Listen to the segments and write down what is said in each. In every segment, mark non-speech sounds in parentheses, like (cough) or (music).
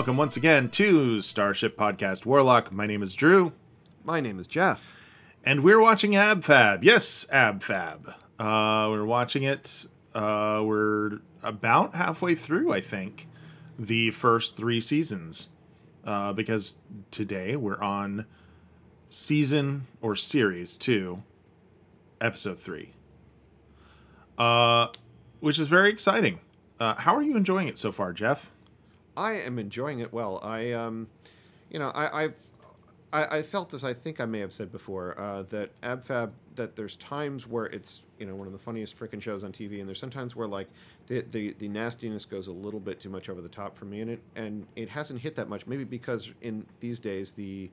welcome once again to Starship Podcast Warlock. My name is Drew, My name is Jeff. and we're watching AbFab. Yes, AbFab. Uh, we're watching it. Uh, we're about halfway through, I think, the first three seasons. Uh, because today we're on season or series two, episode three. Uh, which is very exciting. Uh, how are you enjoying it so far, Jeff? I am enjoying it well. I, um, you know, I, I've, I, I felt as I think I may have said before uh, that AbFab that there's times where it's you know one of the funniest freaking shows on TV, and there's sometimes where like the, the the nastiness goes a little bit too much over the top for me, and it and it hasn't hit that much. Maybe because in these days the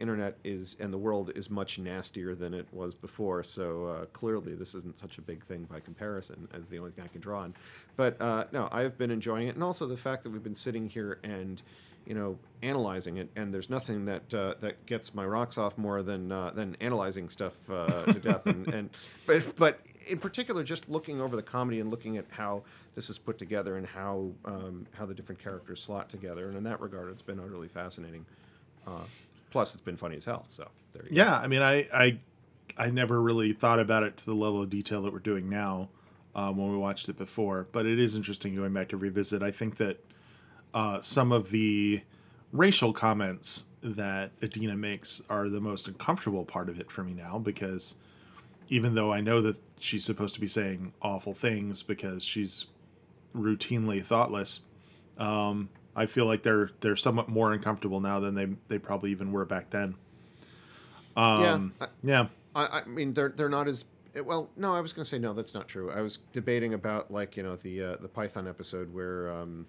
internet is and the world is much nastier than it was before. So uh, clearly, this isn't such a big thing by comparison as the only thing I can draw on. But uh, no, I've been enjoying it, and also the fact that we've been sitting here and you know analyzing it, and there's nothing that uh, that gets my rocks off more than uh, than analyzing stuff uh, to death. And, and but but in particular, just looking over the comedy and looking at how this is put together and how um, how the different characters slot together, and in that regard, it's been utterly fascinating. Plus, it's been funny as hell. So there you go. Yeah, I mean, I, I, I never really thought about it to the level of detail that we're doing now um, when we watched it before. But it is interesting going back to revisit. I think that uh, some of the racial comments that Edina makes are the most uncomfortable part of it for me now because even though I know that she's supposed to be saying awful things because she's routinely thoughtless, um, I feel like they're they're somewhat more uncomfortable now than they they probably even were back then. Um, yeah, yeah. I, I mean, they're they're not as well. No, I was going to say no. That's not true. I was debating about like you know the uh, the Python episode where um,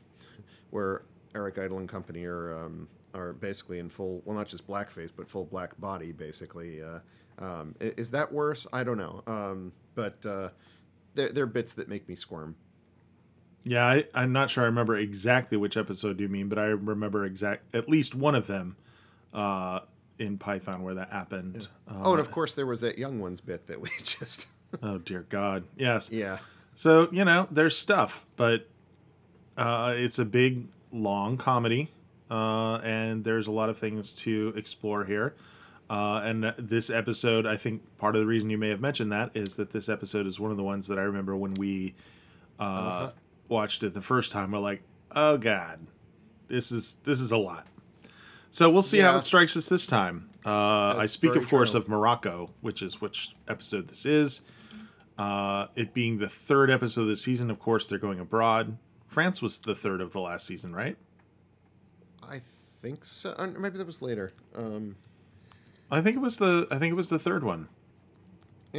where Eric Idle and company are um, are basically in full well not just blackface but full black body basically. Uh, um, is that worse? I don't know. Um, but uh, there there are bits that make me squirm. Yeah, I, I'm not sure I remember exactly which episode you mean, but I remember exact at least one of them uh, in Python where that happened. Uh, oh, and of course there was that young ones bit that we (laughs) just oh dear God, yes. yeah. So you know, there's stuff, but uh, it's a big, long comedy, uh, and there's a lot of things to explore here. Uh, and this episode, I think part of the reason you may have mentioned that is that this episode is one of the ones that I remember when we uh, Uh-huh. Watched it the first time. We're like, oh God, this is this is a lot. So we'll see how it strikes us this time. Uh, I speak, of course, true. of Morocco, which is which episode this is. Uh, it being the third episode of the season, of course, they're going abroad. France was the third of the last season, right? I think so. Or maybe that was later. Um, I think it was the I think it was the third one.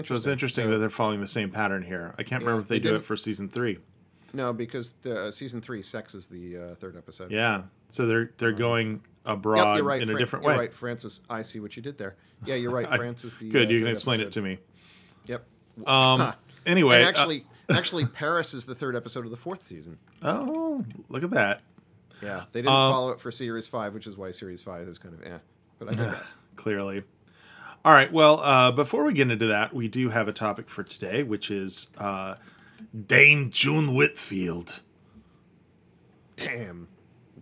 So it's interesting So- that they're following the same pattern here. I can't Yeah, remember if they, they do it for season three. No, because the uh, season three, sex is the uh, third episode. Yeah, so they're they're going abroad. Yep, right. in a Fran- different you're way. right, Francis. I see what you did there. Yeah, you're right. (laughs) Francis. The Good, uh, you can explain episode. it to me. Yep. Um, Huh. anyway, and uh, actually, actually, Paris is the third episode of the fourth season. oh, look at that. Yeah, they didn't Um, follow it for series five, which is why series five is kind of eh. But I digress. (laughs) clearly. All right. Well, uh, before we get into that, we do have a topic for today, which is uh, Dame June Whitfield. damn,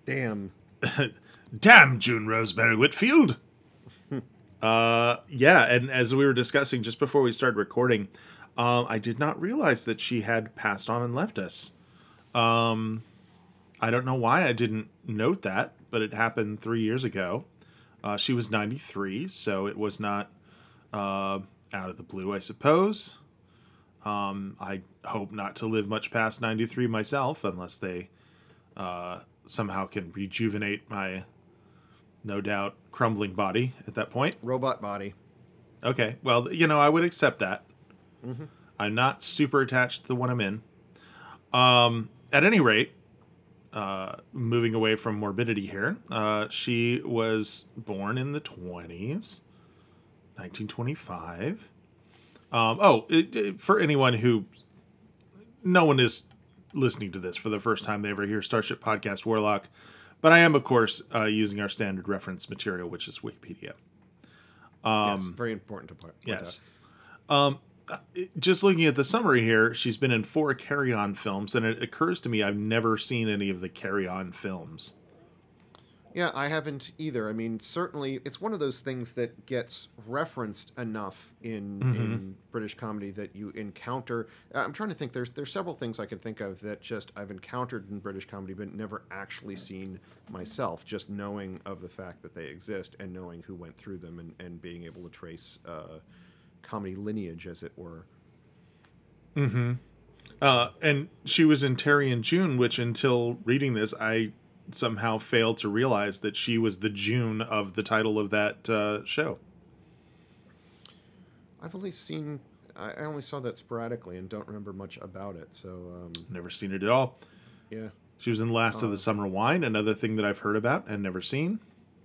damn. (laughs) Damn, June Rosemary Whitfield. (laughs) uh, yeah, and as we were discussing just before we started recording, um, I did not realize that she had passed on and left us. Um, I don't know why I didn't note that, but it happened three years ago. Uh, she was 93, so it was not uh, out of the blue, I suppose. Um, I hope not to live much past 93 myself, unless they uh, somehow can rejuvenate my no doubt crumbling body at that point. Robot body. Okay, well, you know, I would accept that. I'm not super attached to the one I'm in. Um, at any rate, uh, moving away from morbidity here, uh, she was born in the 20s, 1925. Um, oh, it, it- for anyone who, no one is listening to this for the first time they ever hear Starship Podcast Warlock, but I am, of course, uh, using our standard reference material, which is Wikipedia. yes, very important to point. Yes. Um, uh, just looking at the summary here, she's been in four Carry On films, and it occurs to me I've never seen any of the Carry On films. Yeah, I haven't either. I mean, certainly, it's one of those things that gets referenced enough in Mm-hmm. in British comedy that you encounter. I'm trying to think. There's there's several things I can think of that just I've encountered in British comedy, but never actually seen myself. Just knowing of the fact that they exist and knowing who went through them and, and being able to trace uh, comedy lineage, as it were. Mhm. Uh, and she was in Terry and June, which until reading this, I somehow failed to realize that she was the June of the title of that uh, show. I've only seen. I only saw that sporadically and don't remember much about it. So um, Never seen it at all. yeah, She was in Last of the Summer Wine, another thing that I've heard about and never seen.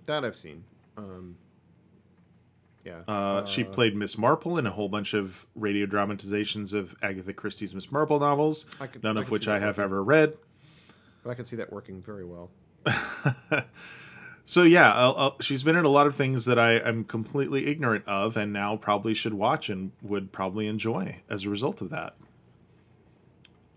that I've seen. Um, yeah. Uh, she played Miss Marple in a whole bunch of radio dramatizations of Agatha Christie's Miss Marple novels, could- none I of which I have ever read. But I can see that working very well. (laughs) So yeah, I'll, I'll, she's been in a lot of things that I am completely ignorant of, and now probably should watch and would probably enjoy as a result of that.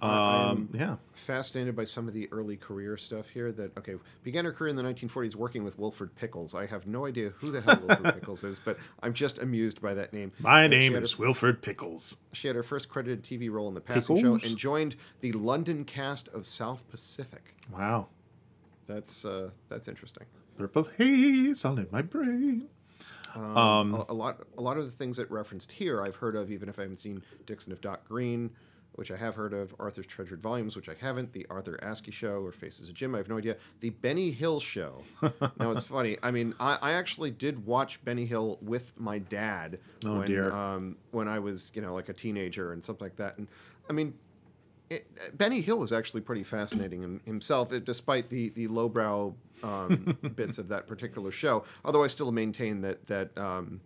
Um, yeah, Fascinated by some of the early career stuff here. That okay, began her career in the 1940s working with Wilfred Pickles. I have no idea who the hell Wilfred (laughs) Pickles is, but I'm just amused by that name. my And name is her- Wilfred Pickles. She had her first credited TV role in the Passing Show and joined the London cast of South Pacific. Wow, That's uh, that's interesting. purple haze all in my brain. Um, a, a lot, a lot of the things that referenced here, I've heard of, even if I haven't seen Dixon of Dock Green, which I have heard of, Arthur's Treasured Volumes, which I haven't, the Arthur Askey Show, or Faces of Jim, I have no idea. The Benny Hill Show. (laughs) now it's funny. I mean, I, I actually did watch Benny Hill with my dad Oh, when dear. um, when I was, you know, like a teenager and something like that. And I mean, it, Benny Hill was actually pretty fascinating in, himself, it, despite the the lowbrow um, (laughs) bits of that particular show. Although I still maintain that that um,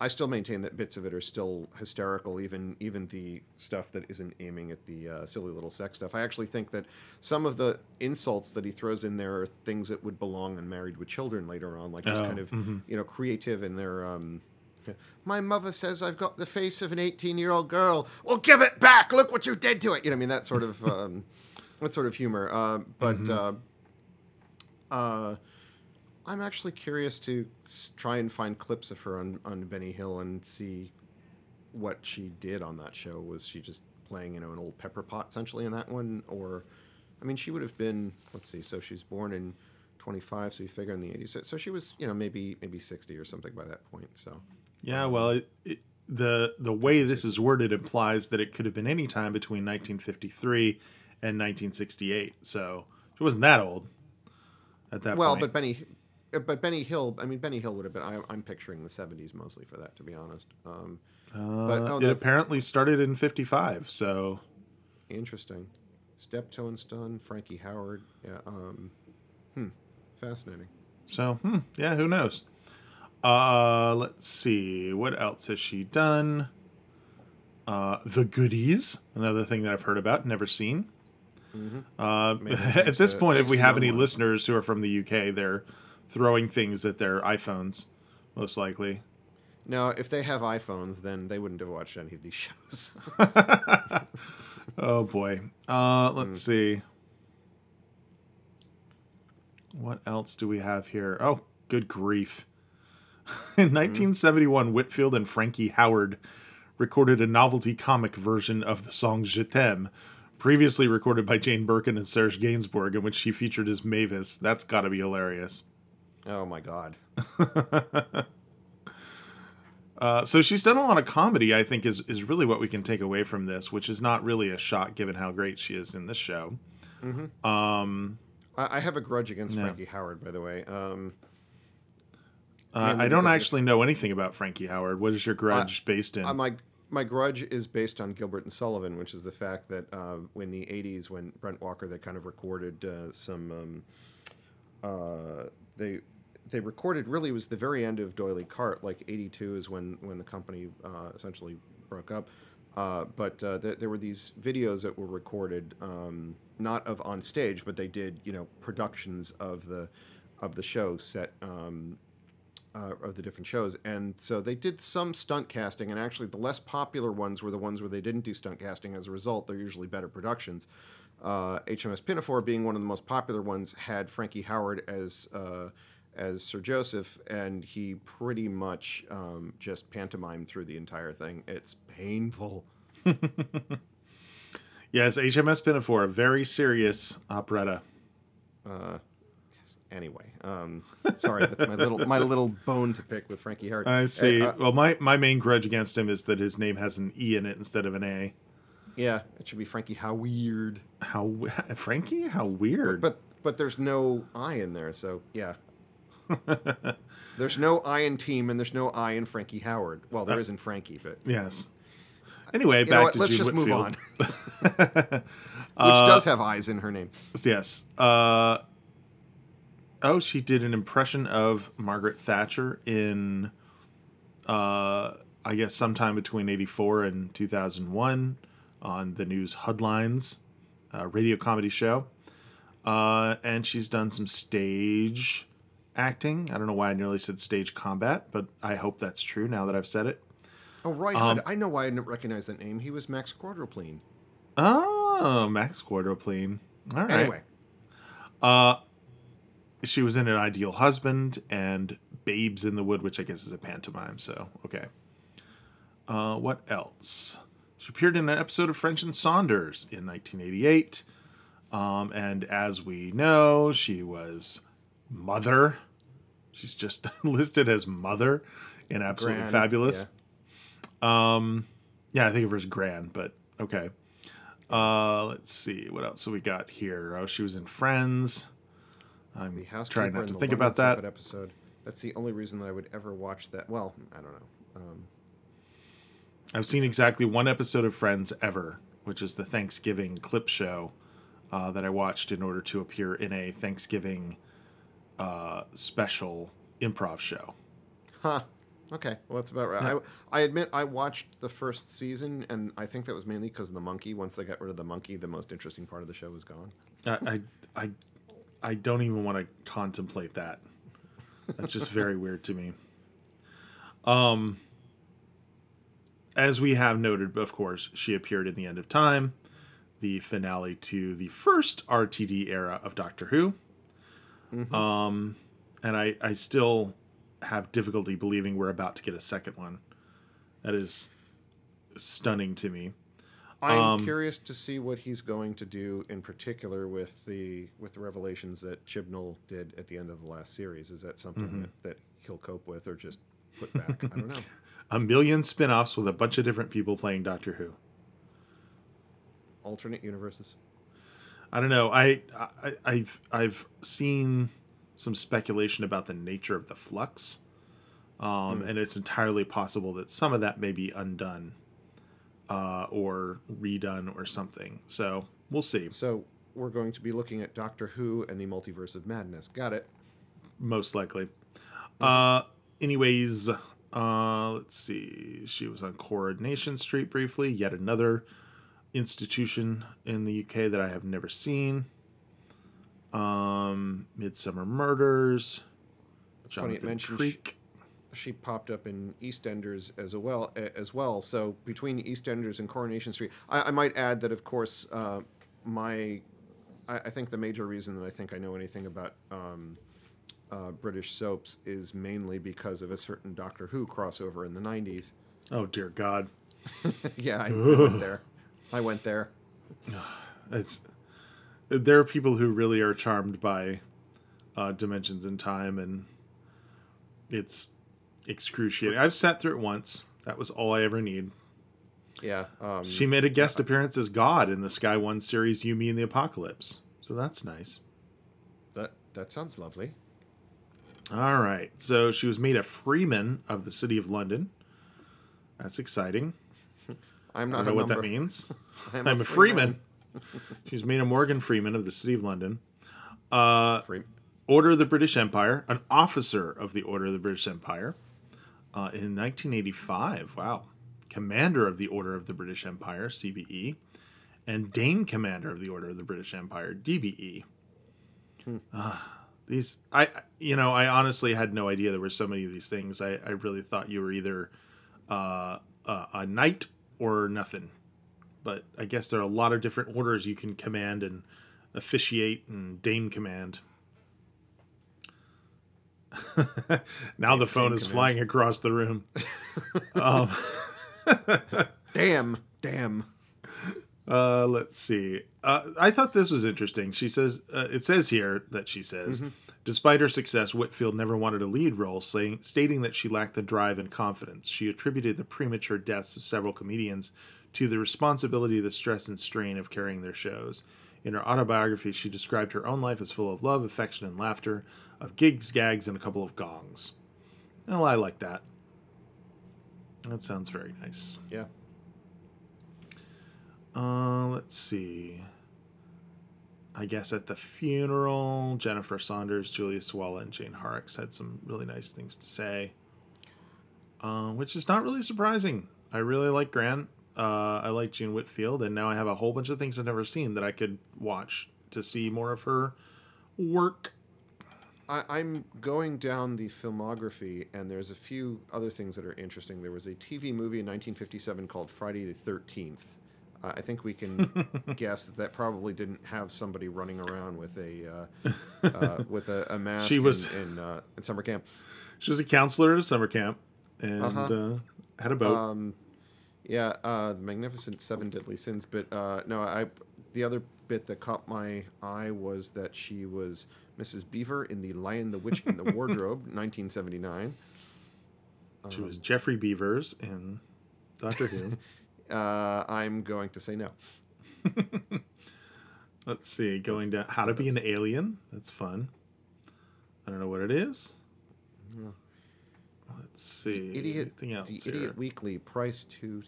I still maintain that bits of it are still hysterical, even even the stuff that isn't aiming at the uh, silly little sex stuff. I actually think that some of the insults that he throws in there are things that would belong on Married with Children later on, like just Oh, kind of you know creative in their. Um, my mother says I've got the face of an 18 year old girl. Well, give it back. Look what you did to it. You know, I mean, that sort of um, that sort of humor. Uh, but uh, uh, I'm actually curious to try and find clips of her on, on Benny Hill and see what she did on that show. Was she just playing, you know, an old pepper pot essentially in that one, or I mean, she would have been. Let's see. So she's born in 25, so you figure in the 80s. So, so she was, you know, maybe maybe 60 or something by that point. So. Yeah, well, it, it, the the way this is worded implies that it could have been any time between 1953 and 1968. So she wasn't that old at that point well, point. but Benny, but Benny Hill. I mean, Benny Hill would have been. I, I'm picturing the '70s mostly for that, to be honest. Um, but no, it apparently started in 55. So interesting. Steptoe and Son, Frankie Howerd. Yeah. Um, hmm. Fascinating. so hmm, yeah, who knows? Uh, let's see what else has she done. Uh, the Goodies, another thing that I've heard about, never seen. Uh, (laughs) at this to- point, if we have any ones. listeners who are from the UK, they're throwing things at their iPhones, most likely. No, if they have iPhones, then they wouldn't have watched any of these (laughs) shows. Oh boy. Uh, Hmm. let's see. What else do we have here? Oh, good grief. (laughs) Hmm. In 1971, Whitfield and Frankie Howerd recorded a novelty comic version of the song Je t'aime, previously recorded by Jane Birkin and Serge Gainsbourg, in which she featured as Mavis. That's got to be hilarious. Oh my God. (laughs) Uh, so she's done a lot of comedy. I think is is really what we can take away from this, which is not really a shock given how great she is in this show. Um, I, I have a grudge against. Frankie Howerd, by the way. Um, uh, I don't actually know anything about Frankie Howerd. What is your grudge based in? Uh, my my grudge is based on Gilbert and Sullivan, which is the fact that uh, in the '80s, when Brent Walker, they kind of recorded uh, some. Um, uh, they they recorded really was the very end of D'Oyly Carte, like '82 is when when the company uh, essentially broke up. Uh, but uh, th- there were these videos that were recorded, um, not of on stage, but they did you know productions of the of the show set um, uh, of the different shows. And so they did some stunt casting, and actually the less popular ones were the ones where they didn't do stunt casting. As a result, they're usually better productions. Uh, HMS Pinafore, being one of the most popular ones, had Frankie Howerd as uh, as Sir Joseph, and he pretty much um, just pantomimed through the entire thing. It's painful. (laughs) Yes, HMS Pinafore, a very serious operetta. Anyway, um, sorry, that's my little my little bone to pick with Frankie Howerd. I see. Uh, well, my, my main grudge against him is that his name has an E in it instead of an A. yeah, it should be Frankie. How weird. How (laughs) Frankie? How weird. But but there's no I in there, so yeah. (laughs) there's no I in team, and there's no I in Frankie Howerd. Well, there is in Frankie, but yes. Anyway, back to Let's June just move on. (laughs) Which does have eyes in her name. Yes. Uh, oh, she did an impression of Margaret Thatcher in, uh, I guess, sometime between 84 and 2001 on the news Huddlines uh, radio comedy show. Uh, and she's done some stage acting. I don't know why I nearly said stage combat, but I hope that's true now that I've said it. Oh, right. Um. I know why I didn't recognize that name. He was Max Quordlepleen. Oh, Max Quordlepleen. All right. Anyway, Uh, she was in an ideal husband and babes in the wood which i guess is a pantomime so okay uh, what else she appeared in an episode of french and saunders in 1988 um, and as we know she was mother she's just (laughs) listed as mother in absolutely Gran, fabulous yeah. um, yeah, I think of her as Gran, but okay. Uh, let's see what else have we got here. Oh, she was in Friends. I'm The trying not to think about that. Episode. That's the only reason that I would ever watch that. Well, I don't know. Um, I've seen exactly one episode of Friends ever, which is the Thanksgiving clip show uh, that I watched in order to appear in a Thanksgiving uh, special improv show. huh. Okay. Well, that's about right. Yeah. I, I admit I watched the first season, and I think that was mainly because of the monkey. Once they got rid of the monkey, the most interesting part of the show was gone. I, I, I, I don't even want to contemplate that. That's just very weird to me. Um, as we have noted, of course, she appeared in the End of Time, the finale to the first RTD era of Doctor Who. Um, and I, I still have difficulty believing we're about to get a second one. That is stunning to me. I'm Um, curious to see what he's going to do in particular with the with the revelations that Chibnall did at the end of the last series. Is that something Mm-hmm. that, that he'll cope with or just put back? I don't know. (laughs) A million spin offs with a bunch of different people playing Doctor Who. Alternate universes. I don't know. I, I I've I've seen some speculation about the nature of the flux, um, and it's entirely possible that some of that may be undone, uh, or redone or something. So we'll see. So we're going to be looking at Doctor Who and the Multiverse of Madness. Got it. Most likely. Uh, anyways, uh, let's see. She was on Coronation Street briefly. Yet another institution in the UK that I have never seen. Um, Midsomer Murders. It's funny it Jonathan mentioned Creek. she popped up in EastEnders as well as well. So between EastEnders and Coronation Street, I, I might add that of course uh, my I, I think the major reason that I think I know anything about um, uh, British soaps is mainly because of a certain Doctor Who crossover in the '90s. Oh dear God, (laughs) yeah, I, I went there. I went there. (sighs) it's there are people who really are charmed by uh, dimensions in time, and it's excruciating. I've sat through it once. That was all I ever need. Yeah. Um, She made a guest appearance as God in the Sky One series, You, Me, and the Apocalypse. So that's nice. that that sounds lovely. All right. So she was made a freeman of the City of London. That's exciting. I'm I not don't know what that means. (laughs) I'm (laughs) I'm, a a free freeman. She's made a Morgan Freeman of the City of London. Uh, Free- Order of the British Empire, an officer of the Order of the British Empire uh, in 1985. Wow. Commander of the Order of the British Empire, CBE, and Dame Commander of the Order of the British Empire, DBE. Ah, these, I, you know, I honestly had no idea there were so many of these things. I, I really thought you were either uh, uh, a knight or nothing. but I guess there are a lot of different orders you can command and officiate and Dame command. (laughs) now the phone is command. flying across the room. (laughs) um, (laughs) Damn, damn. Uh, let's see. Uh, I thought this was interesting. She says uh, it says here that she says, despite her success, Whitfield never wanted a lead role, saying stating that she lacked the drive and confidence. She attributed the premature deaths of several comedians to the responsibility, the stress and strain of carrying their shows. In her autobiography, she described her own life as full of love, affection, and laughter, of gigs, gags, and a couple of gongs. Well, I like that. That sounds very nice. Yeah. Uh, let's see. I guess at the funeral, Jennifer Saunders, Julia Sawalha, and Jane Horrocks had some really nice things to say, uh, which is not really surprising. I really like Grant. Uh, I like June Whitfield, and now I have a whole bunch of things I've never seen that I could watch to see more of her work. I, I'm going down the filmography, and there's a few other things that are interesting. There was a TV movie in 1957 called Friday the 13th. Uh, I think we can (laughs) guess that that probably didn't have somebody running around with a uh, (laughs) uh, with a, a mask She was- in in, uh, in summer camp. She was a counselor at a summer camp and Uh-huh. uh, had a boat. Um, yeah, uh, the Magnificent Seven Deadly Sins. But uh, no, I the other bit that caught my eye was that she was Mrs. Beaver in The Lion, the Witch, and the Wardrobe, (laughs) 1979. she was Jeffrey Beavers in Doctor Who. Uh, I'm going to say no. (laughs) Let's see, going down how to be an alien. That's fun. I don't know what it is. Let's see. Idiot, Anything else the here? Idiot Weekly, price two.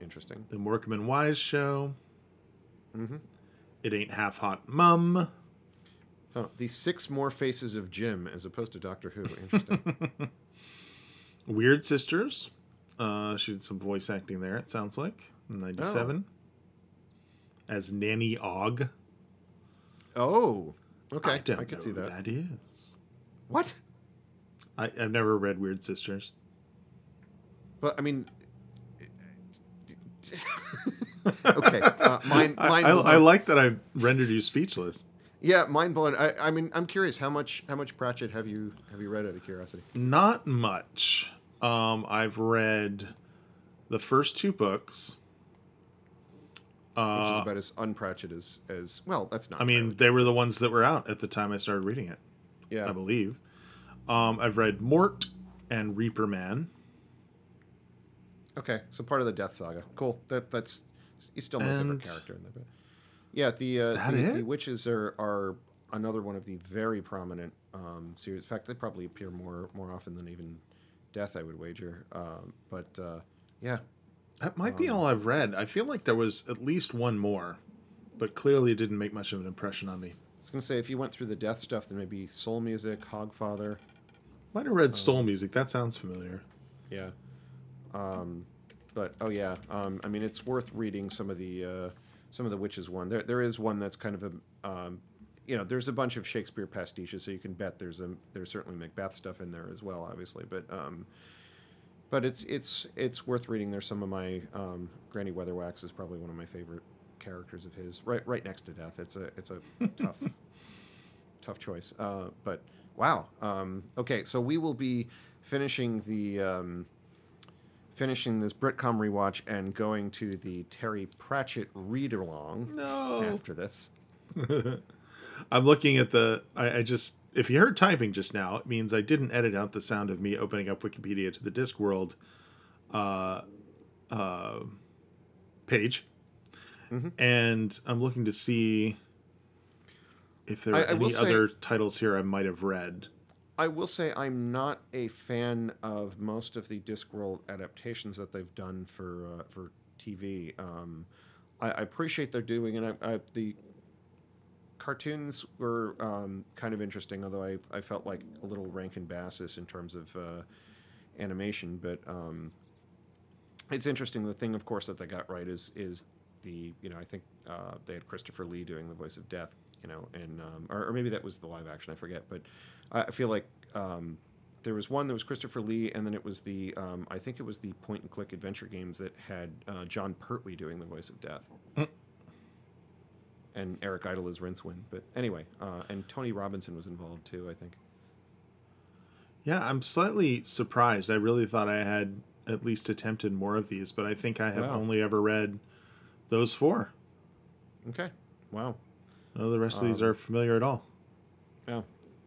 Interesting. The Morecambe and Wise show. Mhm. It ain't half hot, mum. Oh, the six more faces of Jim as opposed to Doctor Who. Interesting. (laughs) Weird Sisters. Uh, she did some voice acting there. It sounds like in '97 as Nanny Ogg. oh, okay. I don't I know see who that. that is. What? I, I've never read Weird Sisters. But I mean, (laughs) okay. Uh, mine, (laughs) I. I, I like that I rendered you speechless. Yeah, mind blown. I, I mean, I'm curious. How much? How much Pratchett have you have you read out of curiosity? Not much. Um, I've read the first two books. Which Uh, is about as unpratchett as as well. That's not. I mean, they were the ones that were out at the time I started reading it. yeah. I believe. Um, I've read Mort and Reaper Man. Okay, so part of the Death Saga. Cool. That that's he's still my And- favorite character in there. But yeah, the uh, the, the witches are are another one of the very prominent um, series. In fact, they probably appear more more often than even Death. I would wager. Um, but uh, yeah, That might be Um, all I've read. I feel like there was at least one more, but clearly it didn't make much of an impression on me. I was gonna say if you went through the Death stuff, then maybe Soul Music, Hogfather. Might have read Um, Soul Music. That sounds familiar. Yeah. Um, but oh yeah, um, I mean it's worth reading some of the uh, some of the witches one. There there is one that's kind of a um, you know there's a bunch of Shakespeare pastiches, so you can bet there's a there's certainly Macbeth stuff in there as well, obviously. But um, but it's it's it's worth reading. There's some of my um, Granny Weatherwax is probably one of my favorite characters of his. Right right next to Death. It's a it's a (laughs) tough tough choice. Uh, but wow. Um, okay, so we will be finishing the um, finishing this Britcom rewatch and going to the Terry Pratchett read along No. after this. (laughs) I'm looking at the. I, I just. If you heard typing just now, it means I didn't edit out the sound of me opening up Wikipedia to the Discworld uh, uh, page. Mhm. And I'm looking to see if there are I- I any say- other titles here I might have read. I will say I'm not a fan of most of the Discworld adaptations that they've done for uh, for TV. Um, I, I appreciate they're doing it. I, I, the cartoons were um, kind of interesting, although I, I felt like a little Rankin Bassus in terms of uh, animation. But um, it's interesting. The thing, of course, that they got right is is the you know I think uh, they had Christopher Lee doing the voice of Death. You know, and um, or, or maybe that was the live action. I forget, but I I feel like um, there was one that was Christopher Lee, and then it was the um, I think it was the point and click adventure games that had uh, Jon Pertwee doing the voice of Death, Mm. And Eric Idle as Rincewind. But anyway, uh, and Tony Robinson was involved too. I think. Yeah, I'm slightly surprised. I really thought I had at least attempted more of these, but I think I have Wow. only ever read those four. Okay. Wow. Of the rest of these Um, are familiar at all. Yeah.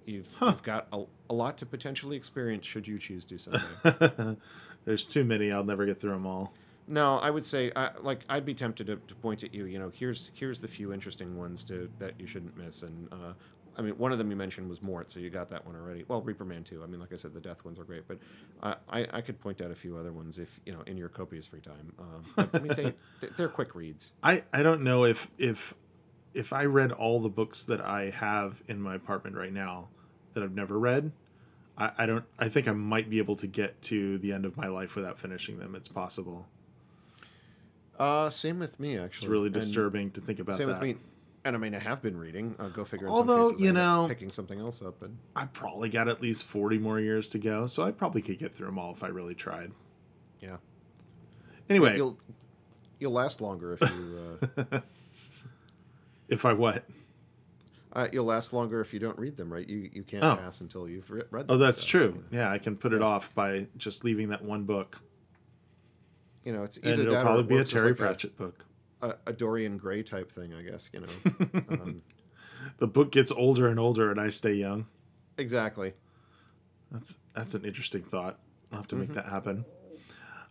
You've, Huh. you've got a, a lot to potentially experience should you choose to someday. (laughs) There's too many. I'll never get through them all. No, I would say, I, like, I'd be tempted to, to point at you. You know, here's here's the few interesting ones to that you shouldn't miss. And uh, I mean, one of them you mentioned was Mort, so you got that one already. Well, Reaper Man too. I mean, like I said, the Death ones are great, but I, I, I could point out a few other ones if you know in your copious free time. Um, I mean, (laughs) they they're quick reads. I, I don't know if if if I read all the books that I have in my apartment right now that I've never read, I, I don't I think I might be able to get to the end of my life without finishing them. It's possible. Uh, same with me actually. It's really And disturbing to think about that. Same that. with me. And I mean, I have been reading. Uh, go figure. Although, some cases, you know- picking something else up, but I probably got at least 40 more years to go, so I probably could get through them all if I really tried. yeah. Anyway, You'll you'll last longer if you uh, (laughs) if I what? uh, you'll last longer if you don't read them. Right? You you can't Oh. pass until you've re- read Oh, that's so, true. Yeah, I can put it off by just leaving that one book. You know, it's And either it'll that or probably be a Terry like Pratchett book. a, a, a Dorian Gray type thing, I guess. You know. (laughs) um, The book gets older and older and I stay young. exactly. That's that's an interesting thought. I'll have to make Mm-hmm. that happen.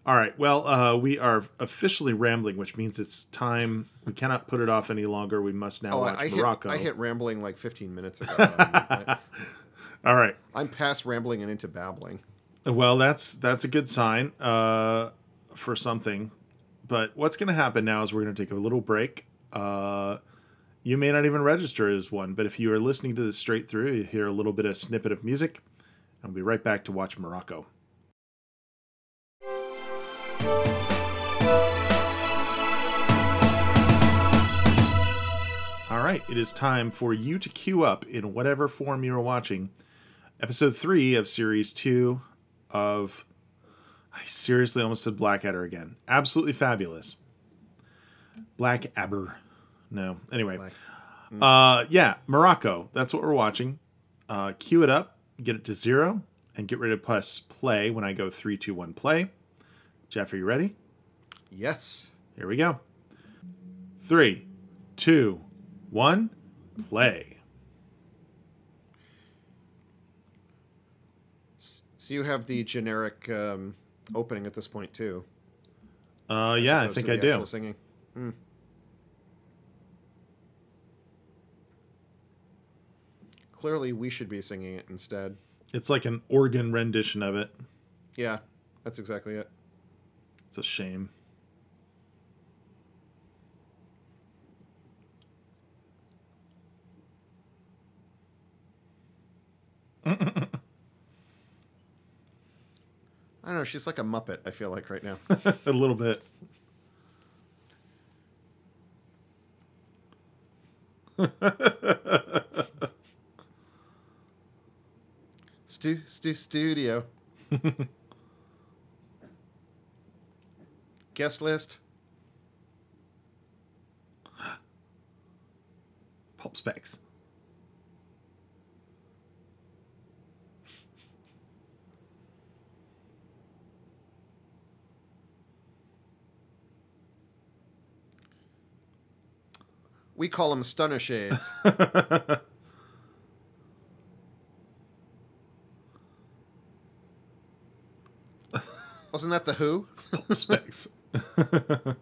All right. Well, uh, we are officially rambling, which means it's time. We cannot put it off any longer. We must now Oh, watch I, I hit Morocco. I hit rambling like 15 minutes ago. (laughs) I, All right. I'm past rambling and into babbling. Well, that's that's a good sign uh, for something. But what's going to happen now is we're going to take a little break. Uh, you may not even register as one, but if you are listening to this straight through, you hear a little bit of snippet of music, and we'll be right back to watch Morocco. All right, it is time for you to queue up in whatever form you're watching episode three of series two of. I seriously almost said Blackadder again. Absolutely fabulous. Black Aber. No. Anyway. Black- Uh, yeah, Morocco. That's what we're watching. Uh, cue it up, get it to zero, and get ready to press play when I go three, two, one, play. Jeff, are you ready? Yes. Here we go. Three, two, one, play. So you have the generic um, opening at this point too. Uh, yeah, I think I do. Singing. Hmm. Clearly, we should be singing it instead. It's like an organ rendition of it. Yeah, that's exactly it. It's a shame. (laughs) I don't know. She's like a muppet. I feel like right now. (laughs) a little bit. (laughs) Stu, stu, studio. (laughs) Guest list. Pop specs. We call them stunner shades. (laughs) Wasn't that the Who? Specs. (laughs)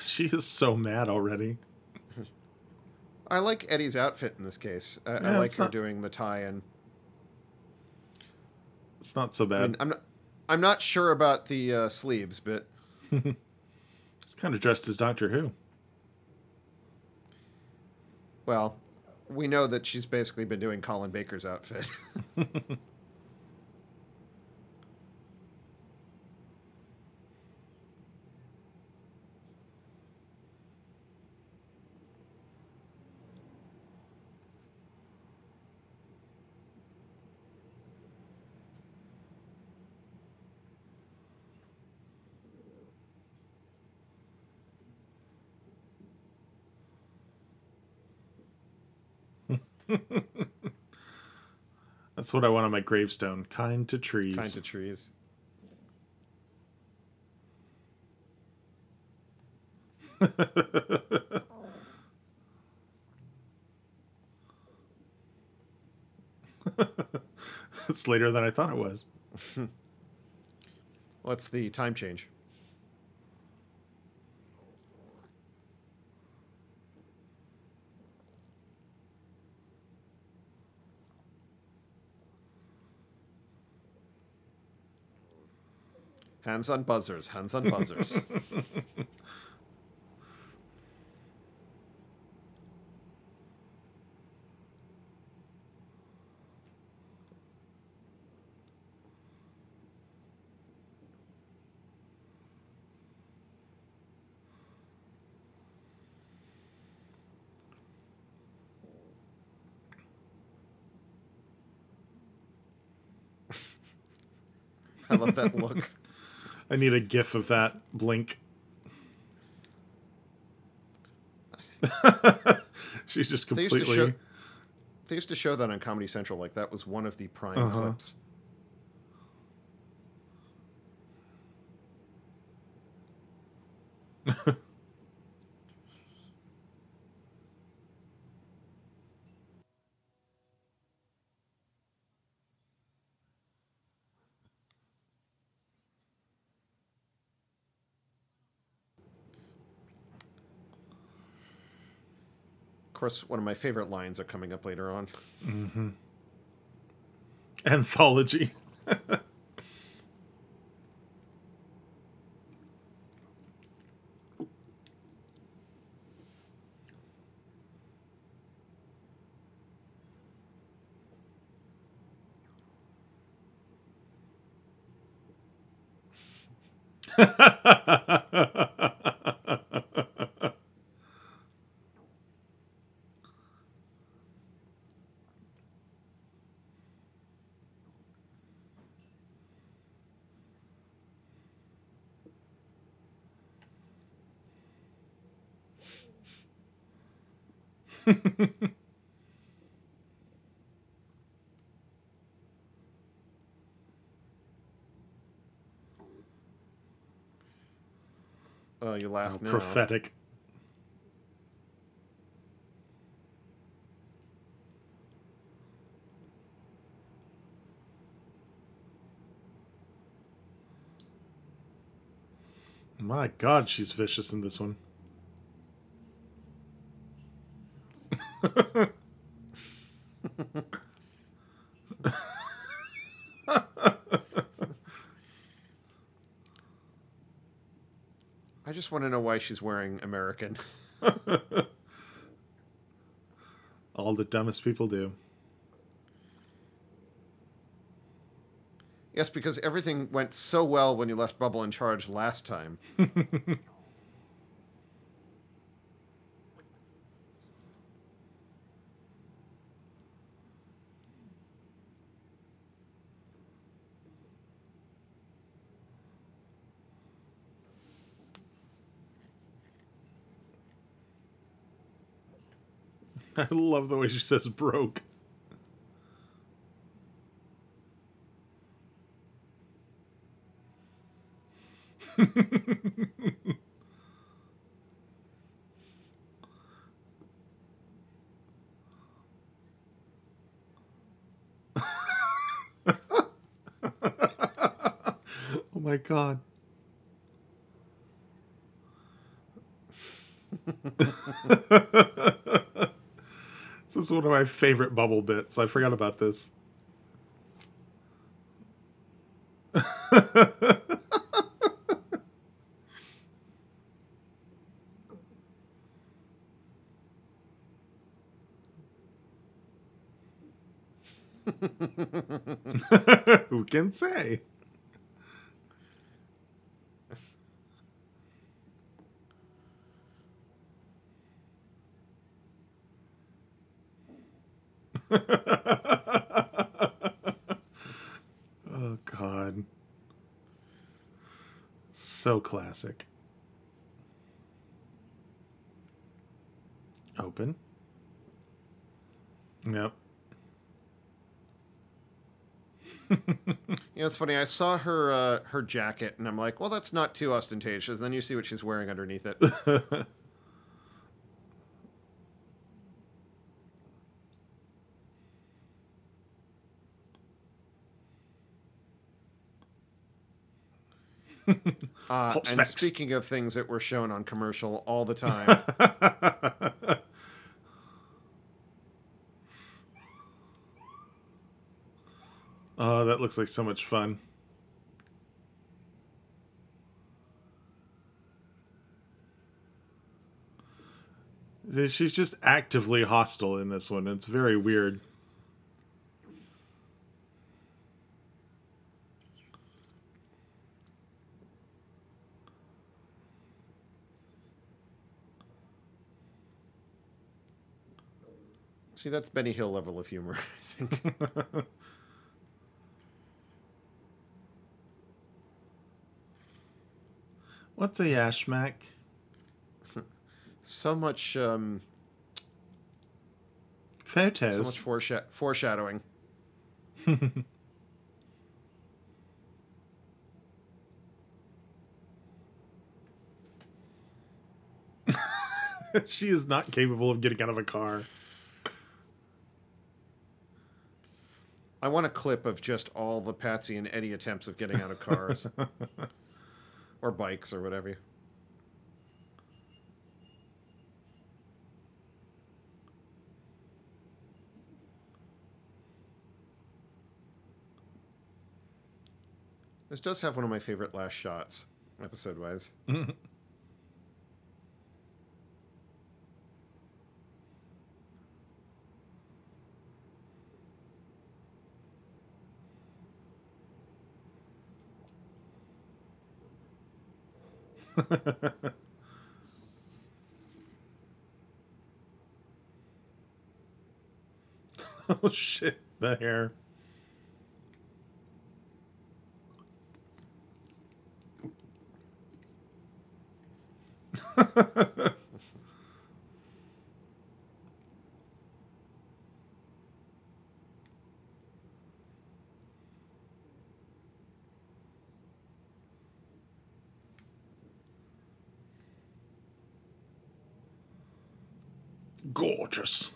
she is so mad already. I like Eddie's outfit in this case. I, I like her not- doing the tie and It's not so I bad. mean, I'm not. I'm not sure about the uh, sleeves, but It's kind of dressed as Doctor Who. well, we know that she's basically been doing Colin Baker's outfit. (laughs) That's what I want on my gravestone. Kind to trees. Kind to trees. (laughs) it's later than I thought it was. (laughs) What's the time change? Hands on buzzers, hands on buzzers. (laughs) I love that look. (laughs) I need a gif of that blink. (laughs) She's just They used completely. show they used to show that on Comedy Central, like that was one of the prime Uh-huh. clips. (laughs) course, one of my favorite lines are coming up later on. Mm-hmm. Anthology. (laughs) Oh, you laugh now. Prophetic. My God, she's vicious in this one. (laughs) I just want to know why she's wearing American. (laughs) All the dumbest people do. Yes, because everything went so well when you left Bubble in charge last time. (laughs) (laughs) I love the way she says broke. (laughs) oh my god. (laughs) This is one of my favorite bubble bits. I forgot about this. (laughs) Who can say? oh god. So classic. Open. Yep. You know, it's funny. I saw her uh, her jacket, and I'm like, well, that's not too ostentatious. Then you see what she's wearing underneath it. (laughs) (laughs) Uh, Pulp and specs. speaking of things that were shown on commercial all the time, (laughs) oh, that looks like so much fun. She's just actively hostile in this one. It's very weird. See, that's Benny Hill level of humor. (laughs) I think. (laughs) What's a yashmak? so much, um, Photos. so much foresha- foreshadowing. (laughs) she is not capable of getting out of a car. I want a clip of just all the Patsy and Eddie attempts of getting out of cars (laughs) or bikes or whatever. This does have one of my favorite last shots, episode wise. (laughs) (laughs) oh shit, the hair. (laughs) Gorgeous.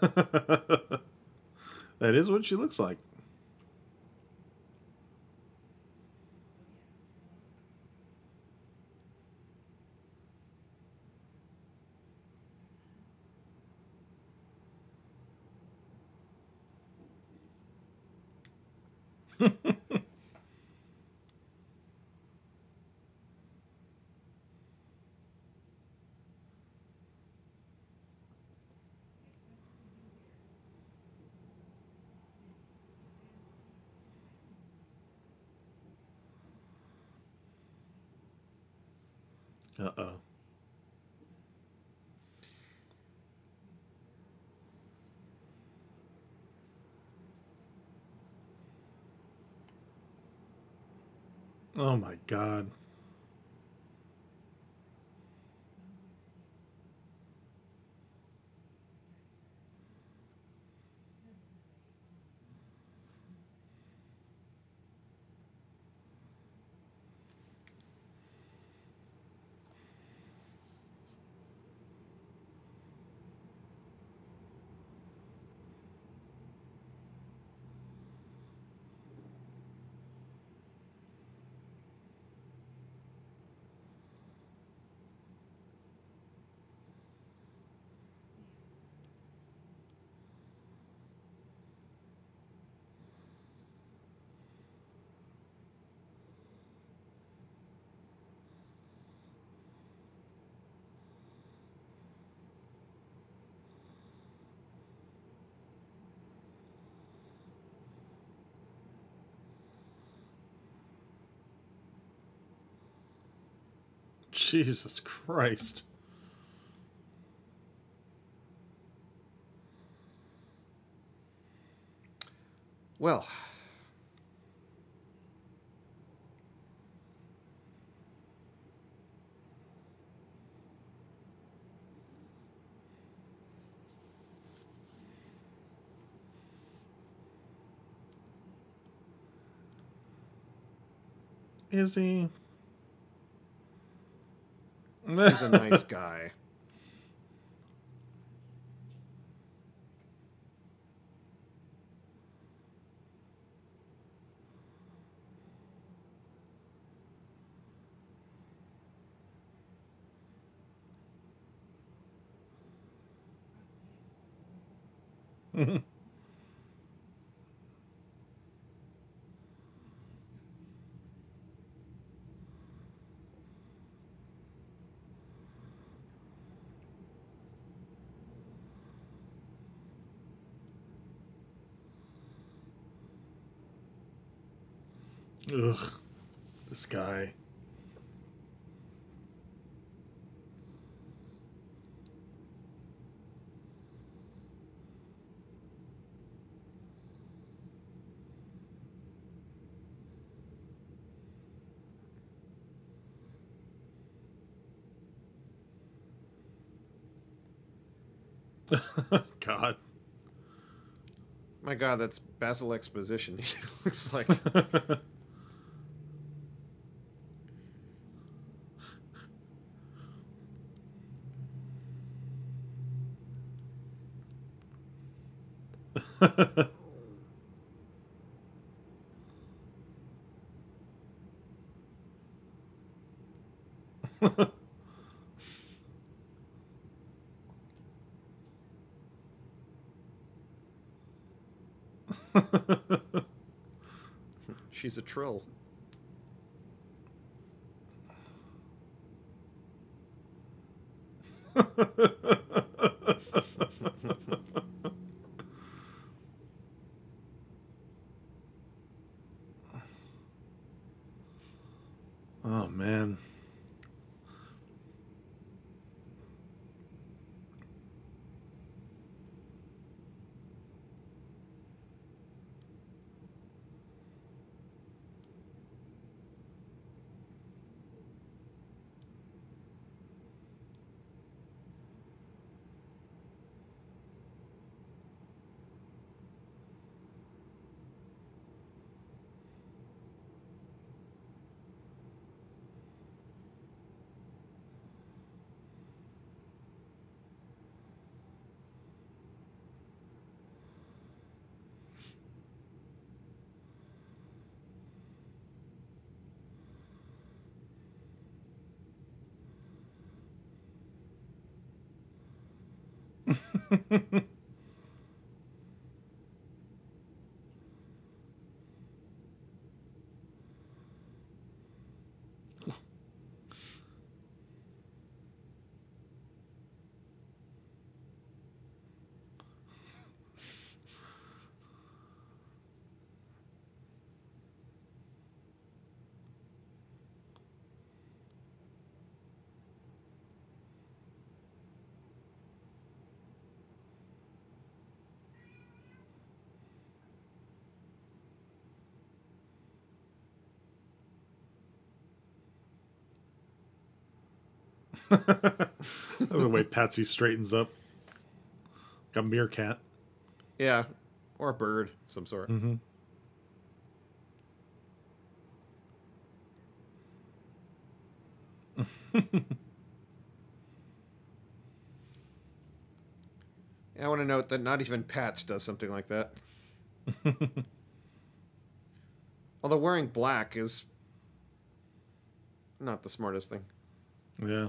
(laughs) that is what she looks like. Uh oh. Oh my god. Jesus Christ. Well, Is he? He's a nice (laughs) guy. (laughs) Ugh. This guy. (laughs) God. My God, that's Basil Exposition. (laughs) He looks like (laughs) she's a trill. Oh (laughs) man. (laughs) the way Patsy straightens up. Like a meerkat. Yeah, or a bird of some sort. Mm-hmm. (laughs) Yeah, I want to note that not even Pats does something like that. (laughs) Although wearing black is not the smartest thing. Yeah.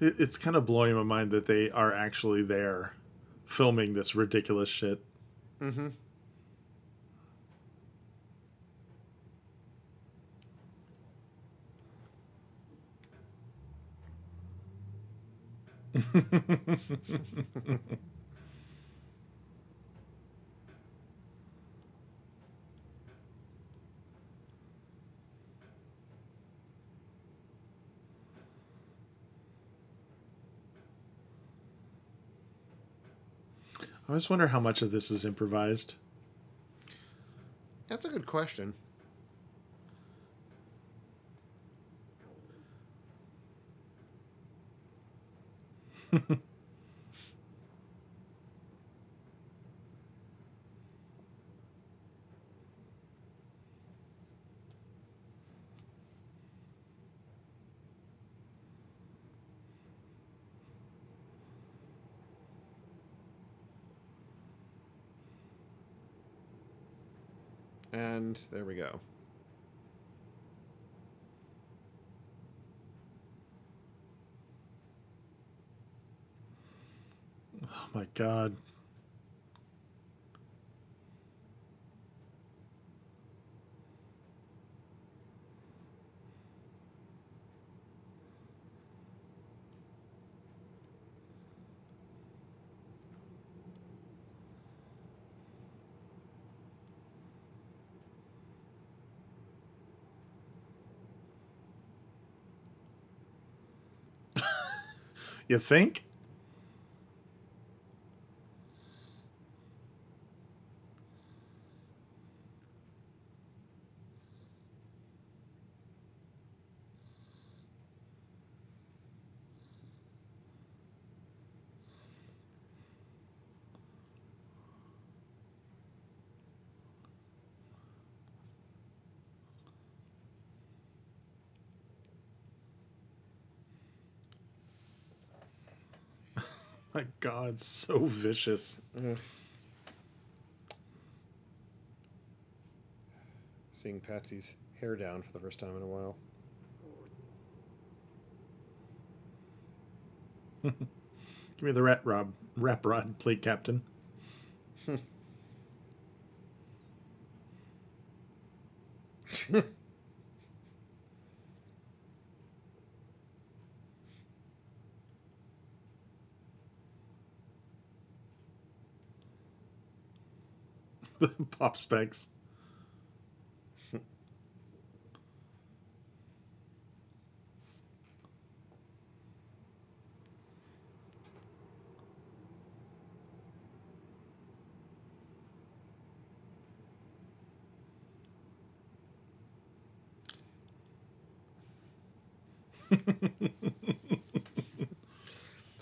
it's kind of blowing my mind that they are actually there filming this ridiculous shit. Mm-hmm. (laughs) I just wonder how much of this is improvised. That's a good question. (laughs) And there we go. Oh my god. You think? My god, so vicious. Seeing Patsy's hair down for the first time in a while. (laughs) Give me the rat rod, rap rod, plate captain. (laughs) Pop specs.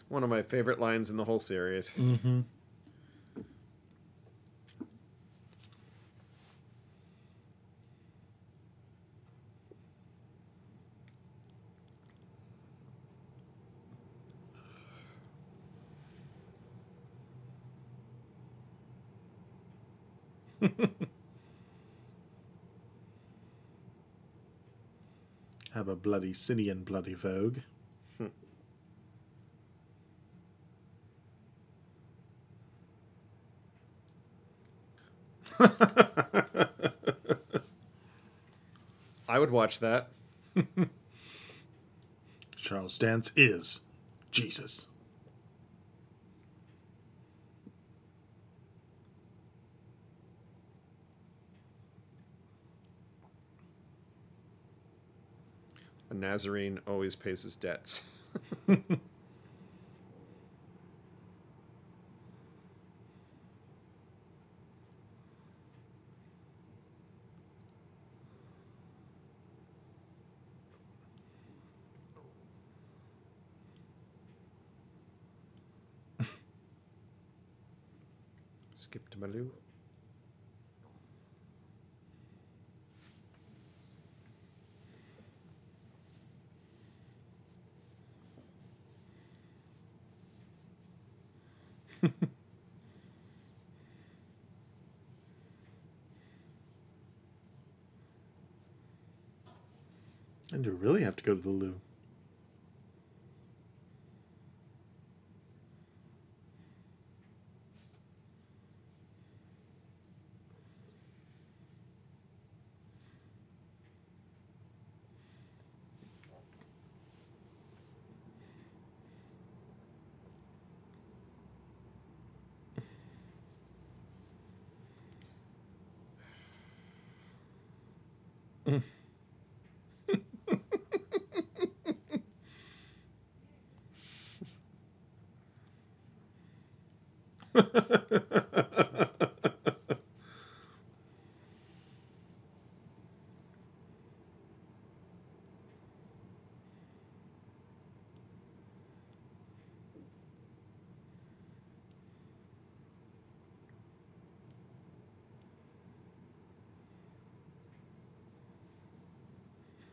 One of my favorite lines in the whole series. Mm-hmm. (laughs) Have a bloody Sinian bloody vogue. (laughs) I would watch that. (laughs) Charles Dance is Jesus. A Nazarene always pays his debts. (laughs) Skip to Malou. (laughs) and you really have to go to the loo.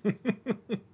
Ha ha ha ha.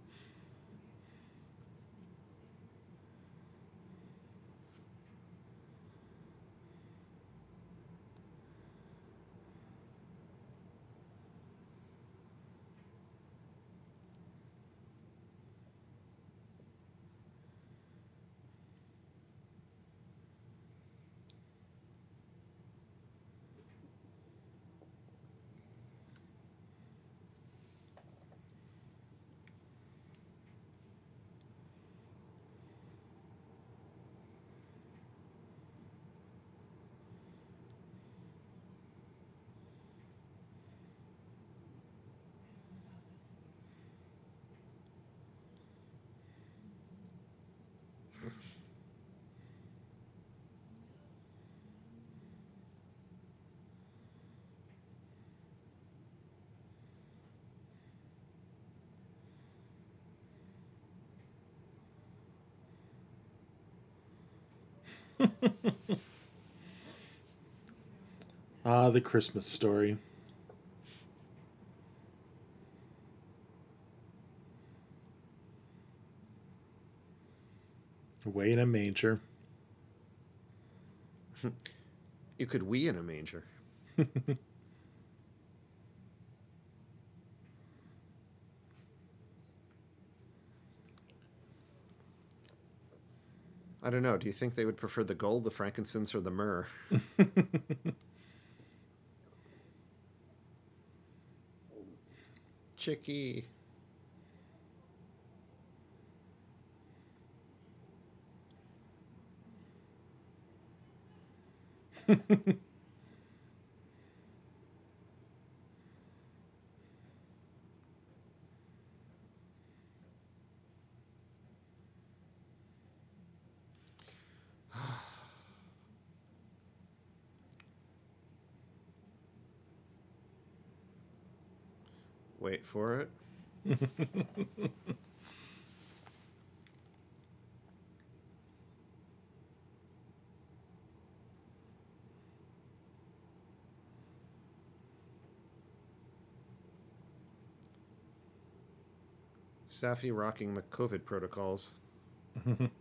(laughs) Ah, the Christmas story. Away in a manger. (laughs) You could wee in a manger. (laughs) I don't know. Do you think they would prefer the gold, the frankincense, or the myrrh? (laughs) Chicky. (laughs) Wait for it. (laughs) Saffy rocking the COVID protocols. (laughs)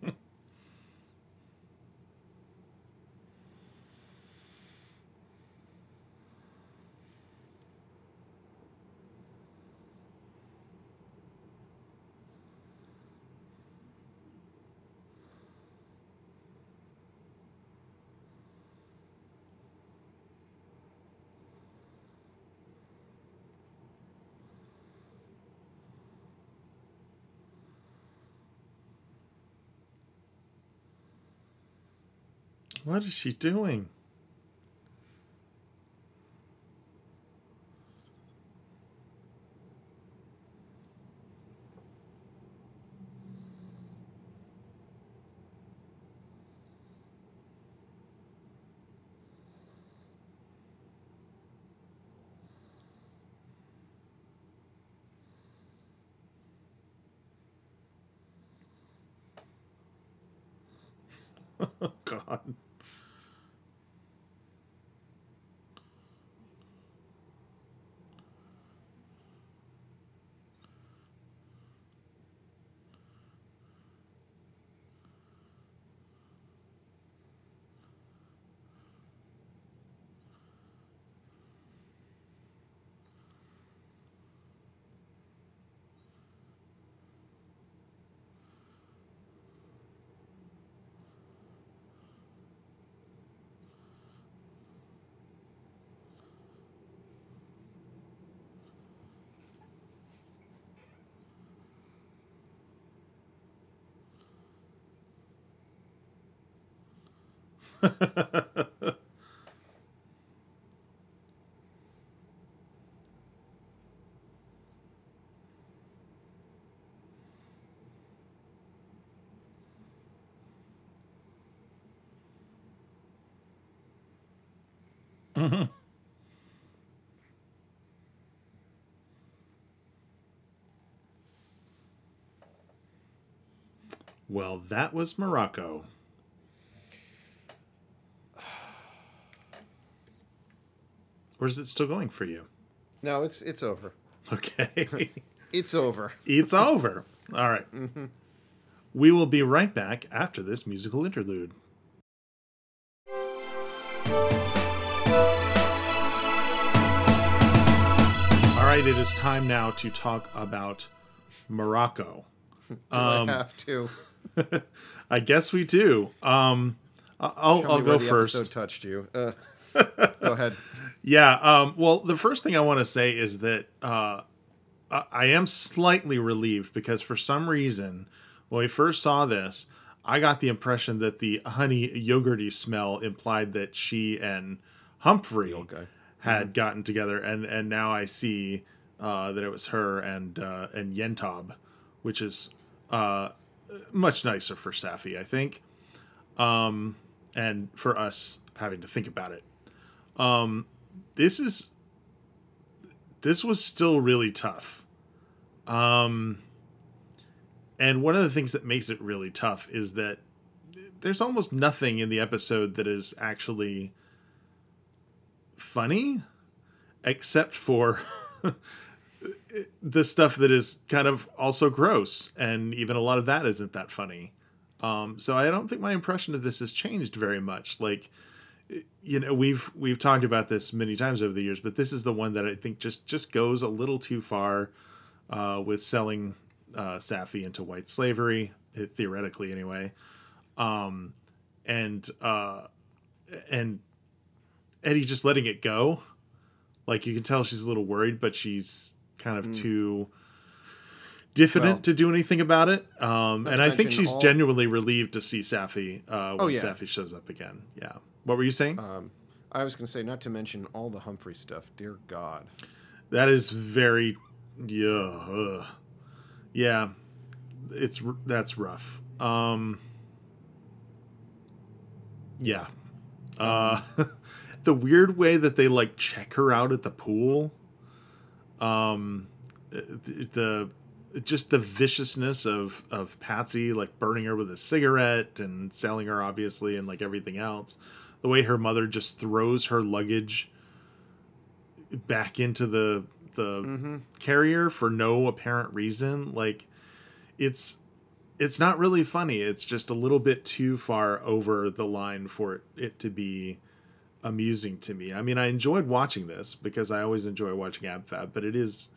What is she doing? Well, that was Morocco. Or is it still going for you? No, it's it's over. Okay. (laughs) It's over. it's over. All right. We will be right back after this musical interlude. All right, it is time now to talk about Morocco. (laughs) Do Um, I have to? (laughs) I guess we do. Um, I'll, I'll go first. touched you. Uh, go ahead. Yeah. Um, well, the first thing I want to say is that uh, I, I am slightly relieved because for some reason, when we first saw this, I got the impression that the honey yogurty smell implied that she and Humphrey Okay. had gotten together, and and now I see uh, that it was her and uh, and Yentob, which is uh, much nicer for Saffy, I think, um, and for us having to think about it. Um, this is this was still really tough. Um, and one of the things that makes it really tough is that there's almost nothing in the episode that is actually funny except for (laughs) the stuff that is kind of also gross and even a lot of that isn't that funny um, so i don't think my impression of this has changed very much like you know we've we've talked about this many times over the years but this is the one that i think just just goes a little too far uh, with selling uh, saffy into white slavery eh, theoretically anyway um, and uh, and Eddie just letting it go. Like you can tell she's a little worried, but she's kind of too diffident Well, to do anything about it. Um, and I think she's all- genuinely relieved to see Saffy uh, when Oh, yeah. Saffy shows up again. Yeah. What were you saying? Um, I was going to say, not to mention all the Humphrey stuff. Dear God. that is very yeah. ugh. Yeah. It's that's rough. Um Yeah. Uh (laughs) the weird way that they like check her out at the pool. Um the, the just the viciousness of of Patsy like burning her with a cigarette and selling her obviously and like everything else. The way her mother just throws her luggage back into the the Mm-hmm. carrier for no apparent reason like it's it's not really funny it's just a little bit too far over the line for it, it to be amusing to me i mean i enjoyed watching this because i always enjoy watching abfab but it is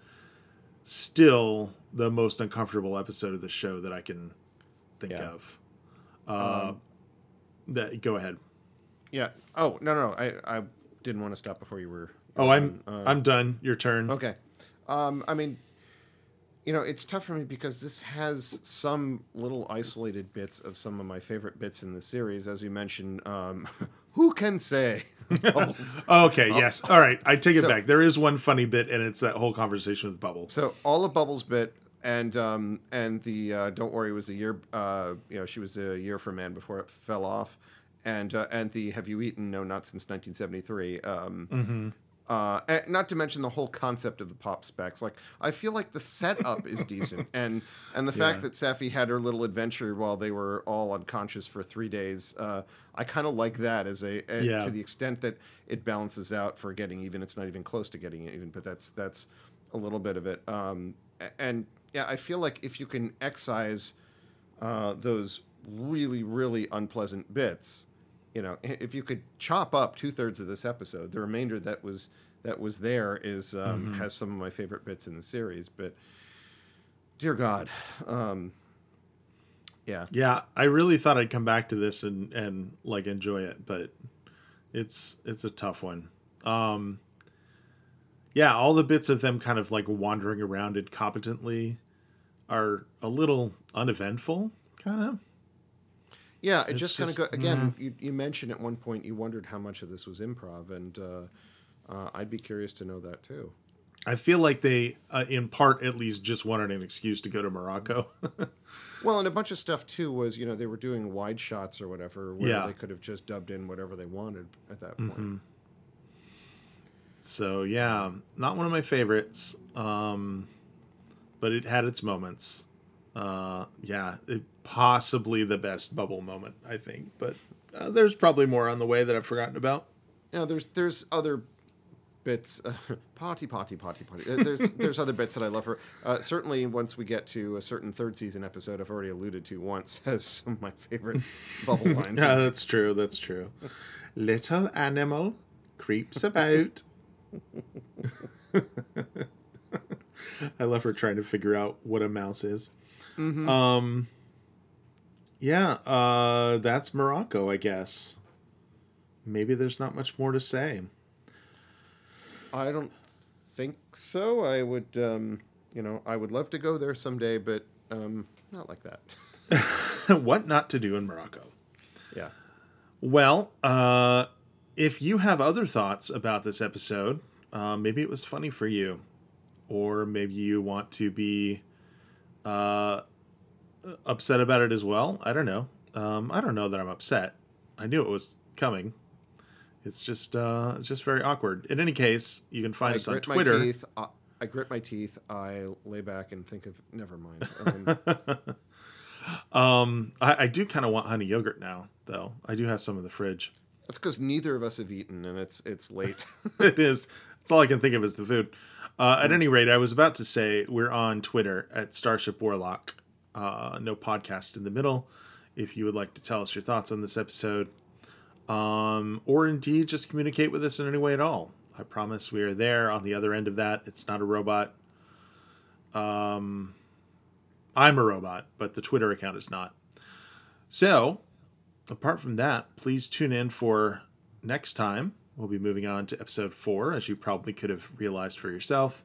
still the most uncomfortable episode of the show that i can think Yeah. of uh Um, that go ahead Yeah. Oh, no, no. I, I didn't want to stop before you were. oh i'm uh, i'm done your turn Okay. Um, I mean, you know, it's tough for me because this has some little isolated bits of some of my favorite bits in the series. As you mentioned, um, (laughs) who can say? Bubbles. (laughs) okay yes all right i take it So- back there is one funny bit and it's that whole conversation with bubbles so all the Bubbles bit and um, and the uh, don't worry was a year. Uh, you know, she was a year for man before it fell off. And, uh, and the have you eaten no not since 1973 um, Uh, not to mention the whole concept of the pop specs. Like, I feel like the setup is decent, (laughs) and and the fact that Saffy had her little adventure while they were all unconscious for three days. Uh, I kind of like that as a, a- Yeah. to the extent that it balances out for getting even. It's not even close to getting even, but that's that's a little bit of it. Um, and yeah, I feel like if you can excise uh, those really really unpleasant bits you know if you could chop up two thirds of this episode the remainder that was that was there is um, has some of my favorite bits in the series but dear god um, yeah Yeah, I really thought I'd come back to this and and like enjoy it, but it's it's a tough one. Um Yeah, all the bits of them kind of like wandering around incompetently are a little uneventful, kind of. Yeah, it It's just kind of go again. You, you mentioned at one point you wondered how much of this was improv, and uh, uh, I'd be curious to know that too. I feel like they, uh, in part at least, just wanted an excuse to go to Morocco. (laughs) Well, and a bunch of stuff too was you know they were doing wide shots or whatever, where Yeah. they could have just dubbed in whatever they wanted at that point. so yeah, not one of my favorites, um, but it had its moments. Uh, yeah, it, possibly the best bubble moment, I think. But uh, there's probably more on the way that I've forgotten about. Know, there's there's other bits, uh, (laughs) potty potty potty potty. Uh, There's (laughs) there's other bits that I love her. Uh, certainly, once we get to a certain third season episode, I've already alluded to once (laughs) as some of my favorite bubble lines. Yeah, that's true. That's true. Little animal creeps about. I love her trying to figure out what a mouse is. Um, yeah, uh, that's Morocco, I guess. Maybe there's not much more to say. I don't think so. I would, um, you know, I would love to go there someday, but um, not like that. (laughs) what not to do in Morocco? Yeah. Well, uh, if you have other thoughts about this episode, uh, maybe it was funny for you, or maybe you want to be uh, upset about it as well. I don't know. Um, I don't know that I'm upset. I knew it was coming. It's just uh, it's just very awkward. In any case, you can find I us on grit my Twitter. teeth. I, I grit my teeth. I lay back and think of. Never mind. (laughs) Um, Um, I, I do kind of want honey yogurt now, though. I do have some in the fridge. that's because neither of us have eaten, and it's it's late. (laughs) it is. That's all I can think of is the food. Uh, at any rate, I was about to say we're on Twitter at Starship Warlock. Uh, no podcast in the middle. If you would like to tell us your thoughts on this episode, um, or indeed just communicate with us in any way at all, I promise we are there on the other end of that. It's not a robot. Um, I'm a robot, but the Twitter account is not. So, apart from that, please tune in for next time. We'll be moving on to episode four, as you probably could have realized for yourself.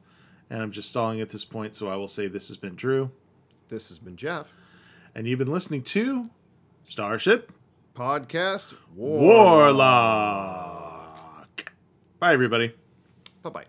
And I'm just stalling at this point, so I will say this has been Drew. This has been Jeff. And you've been listening to Starship Podcast Warlock. Bye, everybody. Bye bye.